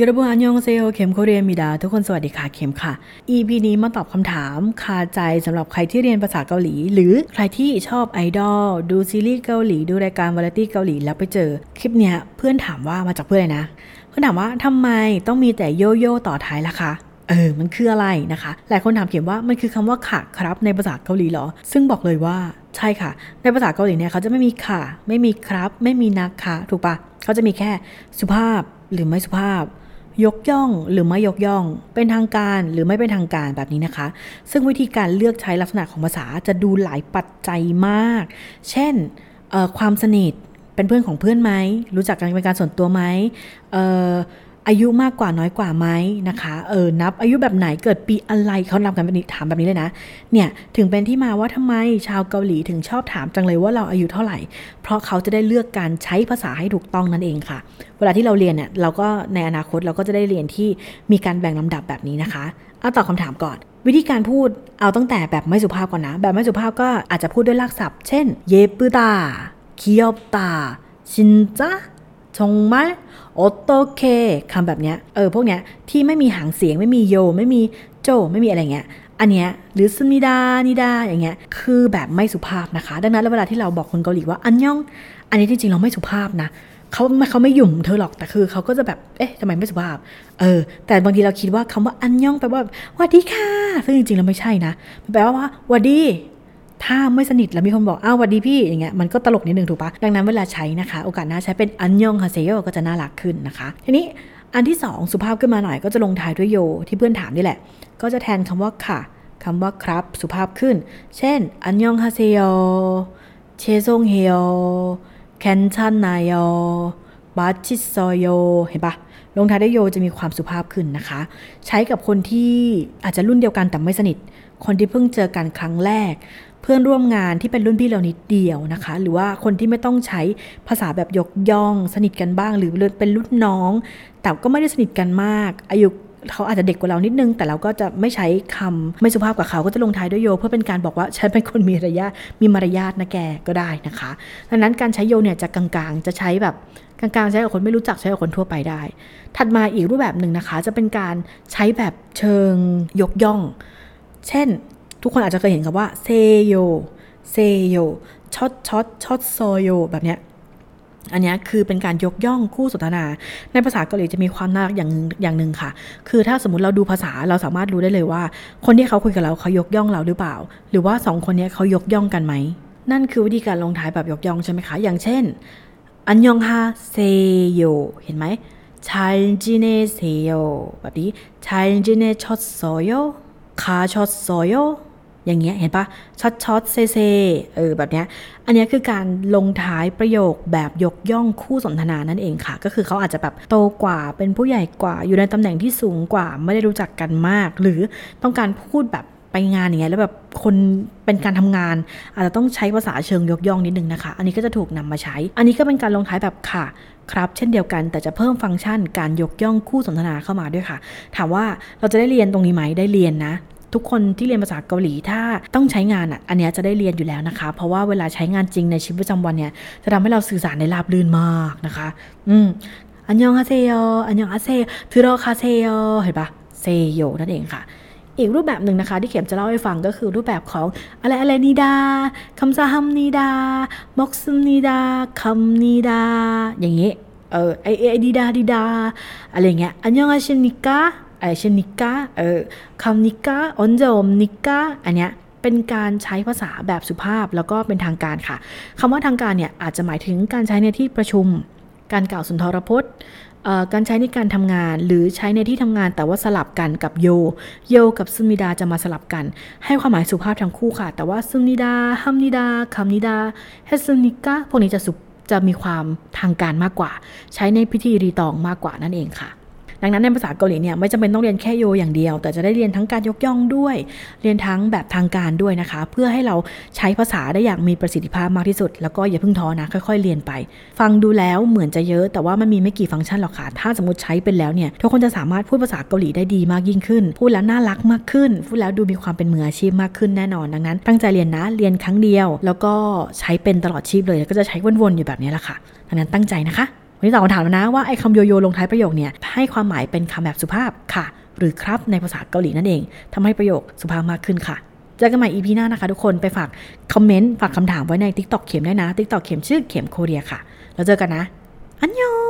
ยรบุอันยองเซโอเข็มโคเรียมิดาทุกคนสวัสดีค่ะเข็มค่ะ EP นี้มาตอบคำถามคาใจสำหรับใครที่เรียนภาษาเกาหลี หรือใครที่ชอบไอดอลดูซีรีส์เกาหลี ดูรายการวาไรตี้เกาหลีแล้วไปเจอ คลิปเนี้ยเพื่อนถามว่ามาจากเพื่อนเลยนะ เพื่อนถามว่าทำไมต้องมีแต่โยโย่ต่อท้ายล่ะคะเออ มันคืออะไรนะคะ หลายคนถามเขียนว่ามันคือคำว่าค่ะครับในภาษาเกาหลีเหรอ ซึ่งบอกเลยว่าใช่ค่ะ ในภาษาเกาหลีเนี่ยเขาจะไม่มีค่ะ ไม่มีครับ ไม่มีนะคะถูกปะเขาจะมีแค่สุภาพหรือไม่สุภาพ ยกย่องหรือไม่ยกย่อง เป็นทางการหรือไม่เป็นทางการแบบนี้นะคะ ซึ่งวิธีการเลือกใช้ลักษณะของภาษาจะดูหลายปัจจัยมาก เช่นความสนิทเป็นเพื่อนของเพื่อนไหมรู้จักกันเป็นการส่วนตัวไหมเอายุมากกว่าน้อยกว่าไหมนะคะเออนับอายุแบบไหนเกิดปีอะไรเขานับกันแบบนี้ถามแบบนี้เลยนะเนี่ยถึงเป็นที่มาว่าทำไมชาวเกาหลีถึงชอบถามจังเลยว่าเราอายุเท่าไหร่ เพราะเขาจะได้เลือกการใช้ภาษาให้ถูกต้องนั่นเองค่ะ เวลาที่เราเรียนเนี่ยเราก็ในอนาคตเราก็จะได้เรียนที่มีการแบ่งลำดับแบบนี้นะคะเอาตอบคำถามก่อน วิธีการพูดเอาตั้งแต่แบบไม่สุภาพก่อนนะ แบบไม่สุภาพก็อาจจะพูดด้วยลากศัพท์ เช่น เยปุตาคิยอบตาชินจ้า ชงมโอโตเคคำแบบเนี้ยเออพวกเนี้ยที่ไม่มีหางเสียงไม่มีโย ไม่มีโจ ไม่มีอะไรเงี้ยอันเนี้ยหรือซึมิดานิดาอย่างเงี้ยคือแบบไม่สุภาพนะคะ ดังนั้นเวลาที่เราบอกคนเกาหลีว่าอันยอง อันนี้จริงๆเราไม่สุภาพนะเขาเขาไม่หยุ่มเธอหรอกแต่คือเขาก็จะแบบเอ๊ะทำไมไม่สุภาพเออแต่บางทีเราคิดว่าคำว่าอันยองแปลว่าวัดดีค่ะซึ่งจริงๆเราไม่ใช่นะแปลว่าวาหวัดดี ถ้าไม่สนิทแล้วมีคนบอกอ้าวหวัดดีพี่อย่างเงี้ยมันก็ตลกนิดนึงถูกปะดังนั้นเวลาใช้นะคะ โอกาสหน้าใช้เป็นอันยองฮาเซโยก็จะน่ารักขึ้นนะคะ ทีนี้อันที่สองสุภาพขึ้นมาหน่อยก็จะลงท้ายด้วยโยที่เพื่อนถามนี่แหละ ก็จะแทนคำว่าค่ะคำว่าครับ สุภาพขึ้น เช่น อันยองฮาเซโยเชซงเฮโยแคนชันนายโยบาชิซโยเห็นปะลงท้ายด้วยโยจะมีความสุภาพขึ้นนะคะ ใช้กับคนที่อาจจะรุ่นเดียวกันแต่ไม่สนิท คนที่เพิ่งเจอกันครั้งแรก เพื่อนร่วมงานที่เป็นรุ่นพี่เรานิดเดียวนะคะ หรือว่าคนที่ไม่ต้องใช้ภาษาแบบยกย่อง สนิทกันบ้าง หรือเป็นรุ่นน้อง แต่ก็ไม่ได้สนิทกันมาก อายุเขาอาจจะเด็กกว่าเรานิดนึง แต่เราก็จะไม่ใช้คำไม่สุภาพกับเขาก็จะลงท้ายด้วยโย เพื่อเป็นการบอกว่าฉันเป็นคนมีมารยาทมีมารยาทนะแกก็ได้นะคะดังนั้นการใช้โยเนี่ยจะกลางๆ จะใช้แบบกลางๆใช้กับคนไม่รู้จักใช้กับคนทั่วไปได้ ถัดมาอีกรูปแบบหนึ่งนะคะ จะเป็นการใช้แบบเชิงยกย่อง เช่น ทุกคนอาจจะเคยเห็นคำว่าเซโยเซโยช็อตช็อตช็อตโซโยแบบเนี้ยอันนี้คือเป็นการยกย่องคู่สนทนา ในภาษาเกาหลีจะมีความน่ารักอย่างอย่างหนึ่งค่ะ คือถ้าสมมติเราดูภาษาเราสามารถรู้ได้เลยว่า คนที่เขาคุยกับเราเขายกย่องเราหรือเปล่า หรือว่าสองคนนี้เขายกย่องกันไหม นั่นคือวิธีการลงท้ายแบบยกย่องใช่ไหมคะ อย่างเช่น 안녕하세요 เห็นไหม 잘 지내세요 แบบนี้ 잘 지내셨어요 가셨어요 อย่างเงี้ยเห็นปะช็อตช็อตเซเซเออแบบเนี้ยอันเนี้ยคือการลงท้ายประโยคแบบยกย่องคู่สนทนานั่นเองค่ะ ก็คือเขาอาจจะแบบโตกว่าเป็นผู้ใหญ่กว่า อยู่ในตำแหน่งที่สูงกว่าไม่ได้รู้จักกันมาก หรือต้องการพูดแบบไปงานอย่างเงี้ยแล้วแบบคนเป็นการทำงาน อาจจะต้องใช้ภาษาเชิงยกย่องนิดนึงนะคะ อันนี้ก็จะถูกนำมาใช้ อันนี้ก็เป็นการลงท้ายแบบค่ะครับเช่นเดียวกันแต่จะเพิ่มฟังก์ชันการยกย่องคู่สนทนาเข้ามาด้วยค่ะ ถามว่าเราจะได้เรียนตรงนี้ไหมได้เรียนนะ ทุกคนที่เรียนภาษาเกาหลีถ้าต้องใช้งานอะอันนี้จะได้เรียนอยู่แล้วนะคะ เพราะว่าเวลาใช้งานจริงในชีวิตประจำวันเนี่ยจะทำให้เราสื่อสารได้ราบรื่นมากนะคะ อืมอันยองฮาเซโยอันยองฮาเซโยทือโรคาเซโยเห็นปะเซโยนั่นเองค่ะอีกรูปแบบหนึ่งนะคะ ที่เข็มจะเล่าให้ฟังก็คือรูปแบบของอะไรอะไรนิดาคำซาฮัมนิดามอกซึมนิดาคำนิดา อย่างนี้ เออไอไอดีดาดีดา อะไรเงี้ย อันยองอาชินิกา ไอชินิกาเออคำนิกาออนเจอมนิกาอันเนี้ยเป็นการใช้ภาษาแบบสุภาพแล้วก็เป็นทางการค่ะคำว่าทางการเนี่ยอาจจะหมายถึงการใช้ในที่ประชุม การกล่าวสุนทรพจน์การใช้ในการทำงานหรือใช้ในที่ทำงานแต่ว่าสลับกันกับโย โยกับซึมิดาจะมาสลับกัน ให้ความหมายสุภาพทั้งคู่ค่ะ แต่ว่าซึมิดาฮัมนิดาคำนิดาเฮซึนิกาพวกนี้จะสุจะมีความทางการมากกว่า ใช้ในพิธีรีตองมากกว่านั่นเองค่ะ ดังนั้นในภาษาเกาหลีเนี่ยไม่จำเป็นต้องเรียนแค่โยอย่างเดียว แต่จะได้เรียนทั้งการยกย่องด้วย เรียนทั้งแบบทางการด้วยนะคะ เพื่อให้เราใช้ภาษาได้อย่างมีประสิทธิภาพมากที่สุด แล้วก็อย่าเพิ่งท้อนะค่อยๆ เรียนไป ฟังดูแล้วเหมือนจะเยอะ แต่ว่ามันมีไม่กี่ฟังก์ชันหรอกค่ะถ้าสมมติใช้เป็นแล้วเนี่ยทุกคนจะสามารถพูดภาษาเกาหลีได้ดีมากยิ่งขึ้น พูดแล้วน่ารักมากขึ้น พูดแล้วดูมีความเป็นมืออาชีพมากขึ้นแน่นอนดังนั้น ตั้งใจเรียนนะเรียนครั้งเดียว แล้วก็ใช้เป็นตลอดชีพเลยก็จะใช้วนๆอยู่แบบนี้แหละค่ะดังนั้นตั้งใจนะคะ วันนี้ตอบคำถามแล้วนะว่าไอ้คำโยโย่ลงท้ายประโยคเนี่ยให้ความหมายเป็นคำแบบสุภาพค่ะ หรือครับในภาษาเกาหลีนั่นเองทำให้ประโยคสุภาพมากขึ้นค่ะเจอกันใหม่ EP หน้านะคะทุกคนไปฝากคอมเมนต์ ฝากคำถามไว้ใน TikTok เข็มได้นะ TikTok เข็มชื่อเข็มโคเรียค่ะ แล้วเจอกันนะ อันยอง